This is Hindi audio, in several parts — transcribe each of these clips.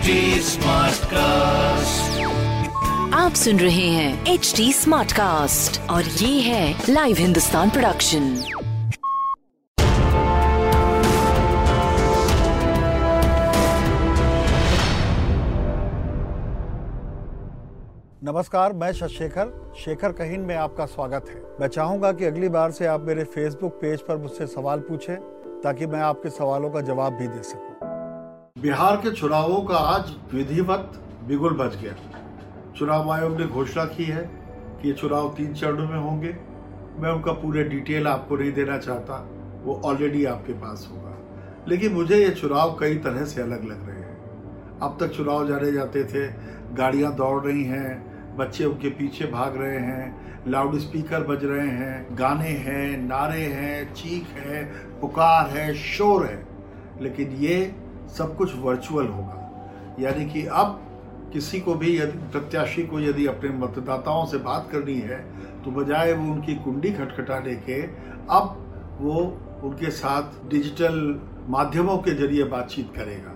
HD कास्ट आप सुन रहे हैं एच डी स्मार्ट कास्ट और ये है लाइव हिंदुस्तान प्रोडक्शन नमस्कार मैं शशेखर। शेखर कहीन में आपका स्वागत है। मैं चाहूँगा कि अगली बार से आप मेरे फेसबुक पेज पर मुझसे सवाल पूछें ताकि मैं आपके सवालों का जवाब भी दे सकूँ। बिहार के चुनावों का आज विधिवत बिगुल बज गया। चुनाव आयोग ने घोषणा की है कि ये चुनाव तीन चरणों में होंगे। मैं उनका पूरे डिटेल आपको नहीं देना चाहता, वो ऑलरेडी आपके पास होगा। लेकिन मुझे ये चुनाव कई तरह से अलग लग रहे हैं। अब तक चुनाव जाने जाते थे, गाड़ियाँ दौड़ रही हैं, बच्चे उनके पीछे भाग रहे हैं लाउड स्पीकर बज रहे हैं, गाने हैं, नारे हैं, चीख है, पुकार है, शोर है। लेकिन ये सब कुछ वर्चुअल होगा। यानी कि अब किसी को भी यदि प्रत्याशी को यदि अपने मतदाताओं से बात करनी है तो बजाय वो उनकी कुंडी खटखटाने के अब वो उनके साथ डिजिटल माध्यमों के ज़रिए बातचीत करेगा।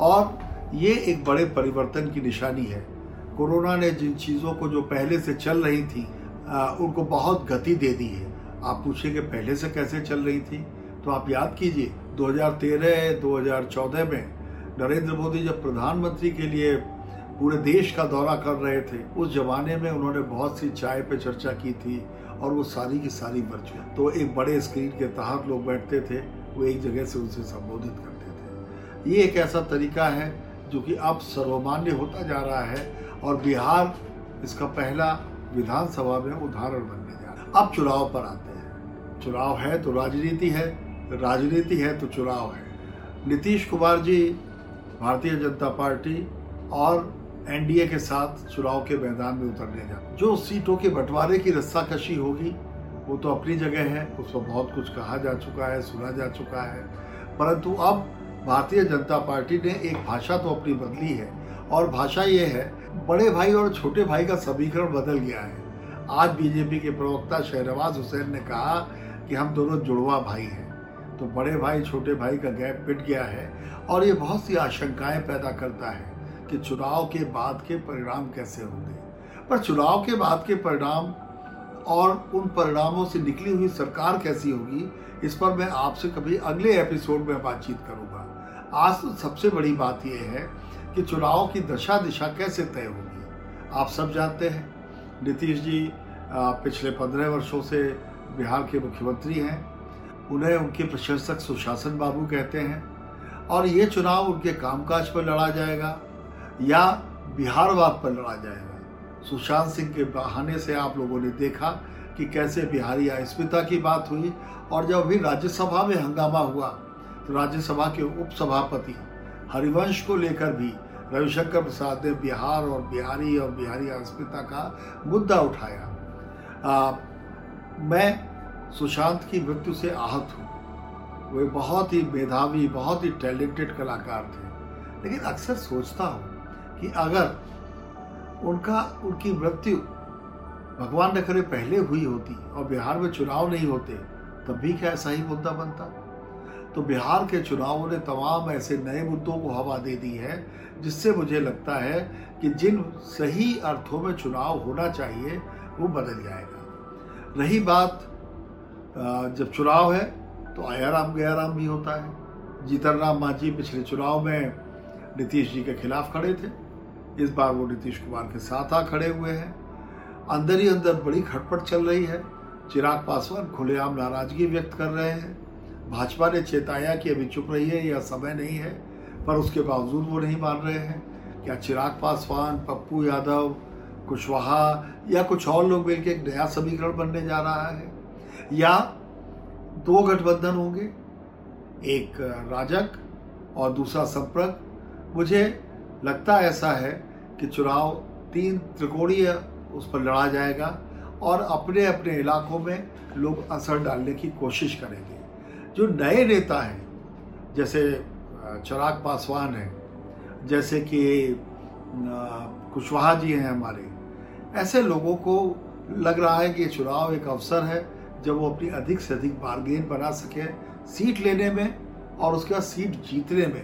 और ये एक बड़े परिवर्तन की निशानी है। कोरोना ने जिन चीज़ों को जो पहले से चल रही थी आ, उनको बहुत गति दे दी है। आप पूछेंगे पहले से कैसे चल रही थी? तो आप याद कीजिए 2013-2014 में नरेंद्र मोदी जब प्रधानमंत्री के लिए पूरे देश का दौरा कर रहे थे, उस जमाने में उन्होंने बहुत सी चाय पे चर्चा की थी और वो सारी की सारी वर्चुअल तो एक बड़े स्क्रीन के तहत लोग बैठते थे, वो एक जगह से उनसे संबोधित करते थे। ये एक ऐसा तरीका है जो कि अब सर्वमान्य होता जा रहा है और बिहार इसका पहला विधानसभा में उदाहरण बनने जा रहा है। अब चुनाव पर आते हैं। चुनाव है तो राजनीति है राजनीति है तो चुनाव है। नीतीश कुमार जी, भारतीय जनता पार्टी और एनडीए के साथ चुनाव के मैदान में उतरने जा जो सीटों के बंटवारे की रस्साकशी होगी, वो तो अपनी जगह है उस पर बहुत कुछ कहा जा चुका है, सुना जा चुका है। परंतु अब भारतीय जनता पार्टी ने एक भाषा तो अपनी बदली है और भाषा ये है, बड़े भाई और छोटे भाई का समीकरण बदल गया है। आज बीजेपी के प्रवक्ता शहनवाज हुसैन ने कहा कि हम दोनों जुड़वा भाई हैं। तो बड़े भाई, छोटे भाई का गैप पिट गया है और ये बहुत सी आशंकाएँ पैदा करता है कि चुनाव के बाद के परिणाम कैसे होंगे। पर चुनाव के बाद के परिणाम और उन परिणामों से निकली हुई सरकार कैसी होगी, इस पर मैं आपसे कभी अगले एपिसोड में बातचीत करूँगा। आज तो सबसे बड़ी बात यह है कि चुनाव की दशा दिशा कैसे तय होगी। आप सब जानते हैं, नीतीश जी पिछले पंद्रह वर्षों से बिहार के मुख्यमंत्री हैं। उन्हें उनके प्रशंसक सुशासन बाबू कहते हैं और ये चुनाव उनके कामकाज पर लड़ा जाएगा या बिहारवाद पर लड़ा जाएगा। सुशांत सिंह के बहाने से आप लोगों ने देखा कि कैसे बिहारी अस्मिता की बात हुई और जब भी राज्यसभा में हंगामा हुआ तो राज्यसभा के उपसभापति हरिवंश को लेकर भी रविशंकर प्रसाद ने बिहार और बिहारी और बिहारी अस्मिता का मुद्दा उठाया। आ, मैं सुशांत की मृत्यु से आहत हूँ। वे बहुत ही मेधावी, बहुत ही टैलेंटेड कलाकार थे। लेकिन अक्सर सोचता हूँ कि अगर उनका, उनकी मृत्यु भगवान न करे पहले हुई होती और बिहार में चुनाव नहीं होते, तब भी क्या ऐसा ही मुद्दा बनता? तो बिहार के चुनावों ने तमाम ऐसे नए मुद्दों को हवा दे दी है, जिससे मुझे लगता है कि जिन सही अर्थों में चुनाव होना चाहिए, वो बदल जाएगा। रही बात जब चुनाव है तो आया राम गया राम भी होता है। जीतन राम मांझी पिछले चुनाव में नीतीश जी के खिलाफ खड़े थे। इस बार वो नीतीश कुमार के साथ आ खड़े हुए हैं। अंदर ही अंदर बड़ी खटपट चल रही है। चिराग पासवान खुलेआम नाराज़गी व्यक्त कर रहे हैं। भाजपा ने चेताया कि अभी चुप रही है यह समय नहीं है, पर उसके बावजूद वो नहीं मान रहे हैं। क्या चिराग पासवान, पप्पू यादव, कुशवाहा या कुछ और लोग मिलकर एक नया समीकरण बनने जा रहा है? या दो गठबंधन होंगे, एक राजक और दूसरा संपर्क मुझे लगता ऐसा है कि चुनाव तीन त्रिकोणीय उस पर लड़ा जाएगा और अपने अपने इलाकों में लोग असर डालने की कोशिश करेंगे। जो नए नेता हैं, जैसे चिराग पासवान हैं, जैसे कि कुशवाहा जी हैं हमारे, ऐसे लोगों को लग रहा है कि चुनाव एक अवसर है जब वो अपनी अधिक से अधिक बारगेन बना सके सीट लेने में और उसके बाद सीट जीतने में,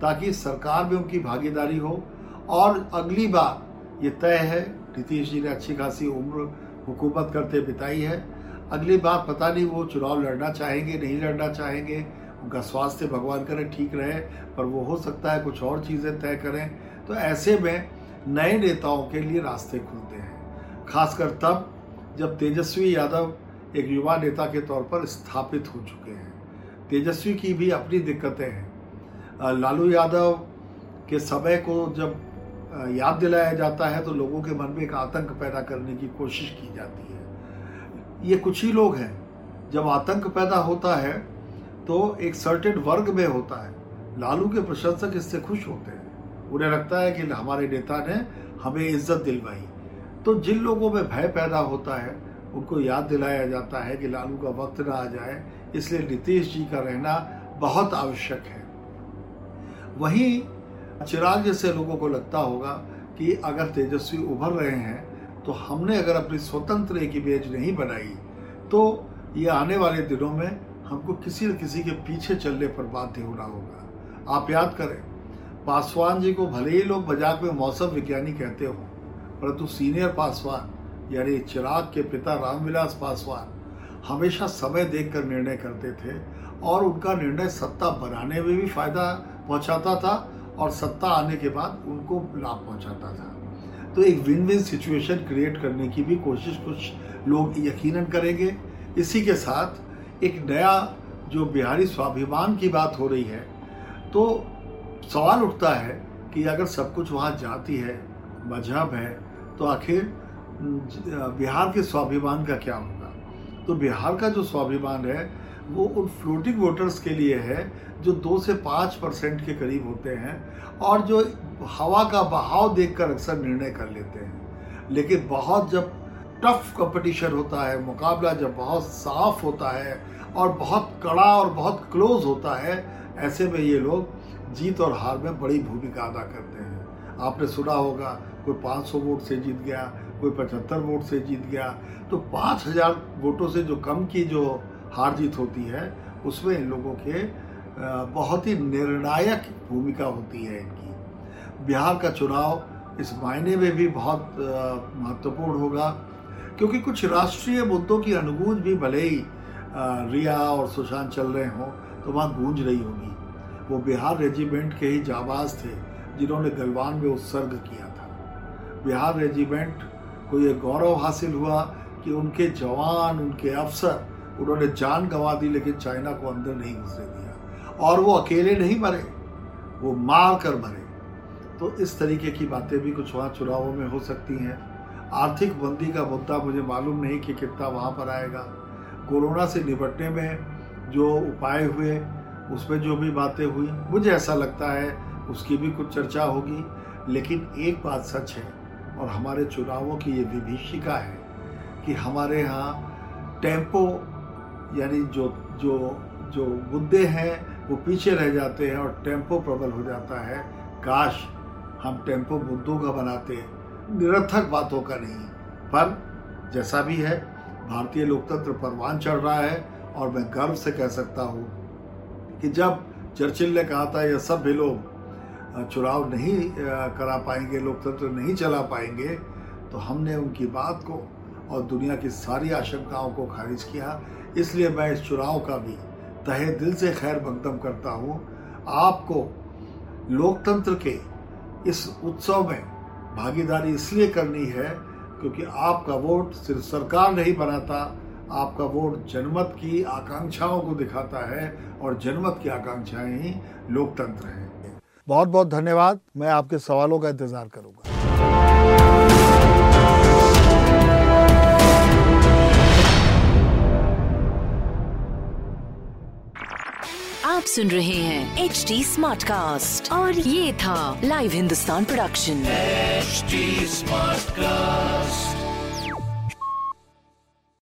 ताकि सरकार में उनकी भागीदारी हो। और अगली बार ये तय है, नीतीश जी ने अच्छी खासी उम्र, हुकूमत करते बिताई है। अगली बार पता नहीं वो चुनाव लड़ना चाहेंगे, नहीं लड़ना चाहेंगे, उनका स्वास्थ्य भगवान करे, ठीक रहे, पर वो हो सकता है कुछ और चीज़ें तय करें। तो ऐसे में नए नेताओं के लिए रास्ते खुलते हैं। खासकर तब जब तेजस्वी यादव एक युवा नेता के तौर पर स्थापित हो चुके हैं। तेजस्वी की भी अपनी दिक्कतें हैं। लालू यादव के समय को जब याद दिलाया जाता है तो लोगों के मन में एक आतंक पैदा करने की कोशिश की जाती है। ये कुछ ही लोग हैं। जब आतंक पैदा होता है तो एक सर्टेन वर्ग में होता है। लालू के प्रशंसक इससे खुश होते हैं। उन्हें लगता है कि हमारे नेता ने हमें इज़्ज़त दिलवाई। तो जिन लोगों में भय पैदा होता है उनको याद दिलाया जाता है कि लालू का वक्त ना आ जाए, इसलिए नीतीश जी का रहना बहुत आवश्यक है। वहीं चिराग जैसे लोगों को लगता होगा कि अगर तेजस्वी उभर रहे हैं तो हमने अगर अपनी स्वतंत्र एक इमेज नहीं बनाई तो ये आने वाले दिनों में हमको किसी न किसी के पीछे चलने पर बाध्य होना होगा। आप याद करें, पासवान जी को भले ही लोग मज़ाक में मौसम विज्ञानी कहते हो, परंतु सीनियर पासवान यानी चिराग के पिता रामविलास पासवान हमेशा समय देखकर निर्णय करते थे और उनका निर्णय सत्ता बनाने में भी फ़ायदा पहुंचाता था और सत्ता आने के बाद उनको लाभ पहुंचाता था। तो एक विन विन सिचुएशन क्रिएट करने की भी कोशिश कुछ लोग यकीनन करेंगे। इसी के साथ एक नया जो बिहारी स्वाभिमान की बात हो रही है तो सवाल उठता है कि अगर सब कुछ वहाँ जाति है, मज़हब है तो आखिर बिहार के स्वाभिमान का क्या होगा? तो बिहार का जो स्वाभिमान है, वो उन फ्लोटिंग वोटर्स के लिए है, जो दो से पाँच परसेंट के करीब होते हैं और जो हवा का बहाव देखकर अक्सर निर्णय कर लेते हैं। लेकिन बहुत जब टफ कंपटीशन होता है, मुकाबला जब बहुत साफ़ होता है और बहुत कड़ा और बहुत क्लोज होता है, ऐसे में ये लोग जीत और हार में बड़ी भूमिका अदा करते हैं। आपने सुना होगा, कोई 500 वोट से जीत गया कोई 75 वोट से जीत गया तो पाँच हज़ार वोटों से जो कम की जो हार जीत होती है, उसमें इन लोगों के बहुत ही निर्णायक भूमिका होती है इनकी। बिहार का चुनाव इस मायने में भी बहुत महत्वपूर्ण होगा, क्योंकि कुछ राष्ट्रीय मुद्दों की अनुगूंज भी भले ही रिया और सुशांत चल रहे हों तो वहाँ गूंज रही होगी। वो बिहार रेजिमेंट के ही जाबाज थे, जिन्होंने गलवान में उत्सर्ग किया था। बिहार रेजिमेंट को ये गौरव हासिल हुआ कि उनके जवान, उनके अफसर, उन्होंने जान गंवा दी, लेकिन चाइना को अंदर नहीं घुसने दिया। और वो अकेले नहीं मरे, वो मार कर मरे। तो इस तरीके की बातें भी कुछ वहाँ चुनावों में हो सकती हैं। आर्थिक बंदी का मुद्दा मुझे मालूम नहीं कि कितना वहाँ पर आएगा। कोरोना से निपटने में जो उपाय हुए, उसमें जो भी बातें हुई, मुझे ऐसा लगता है, उसकी भी कुछ चर्चा होगी। लेकिन एक बात सच है और हमारे चुनावों की ये विभीषिका है कि हमारे यहाँ टेंपो, यानी जो जो जो मुद्दे हैं, वो पीछे रह जाते हैं और टेंपो प्रबल हो जाता है। काश हम टेंपो मुद्दों का बनाते, निरर्थक बातों का नहीं। पर जैसा भी है, भारतीय लोकतंत्र परवान चढ़ रहा है और मैं गर्व से कह सकता हूँ कि जब चर्चिल ने कहा था, यह सब भी लोग चुनाव नहीं करा पाएँगे, लोकतंत्र नहीं चला पाएँगे तो हमने उनकी बात को और दुनिया की सारी आशंकाओं को खारिज किया। इसलिए मैं इस चुनाव का भी तहे दिल से खैर मकदम करता हूँ। आपको लोकतंत्र के इस उत्सव में भागीदारी इसलिए करनी है क्योंकि आपका वोट सिर्फ़ सरकार नहीं बनाता, आपका वोट जनमत की आकांक्षाओं को दिखाता है और जनमत की आकांक्षाएँ ही लोकतंत्र हैं। बहुत बहुत धन्यवाद। मैं आपके सवालों का इंतज़ार करूँगा। आप सुन रहे हैं एच डी स्मार्ट कास्ट और ये था live Hindustan production smart cast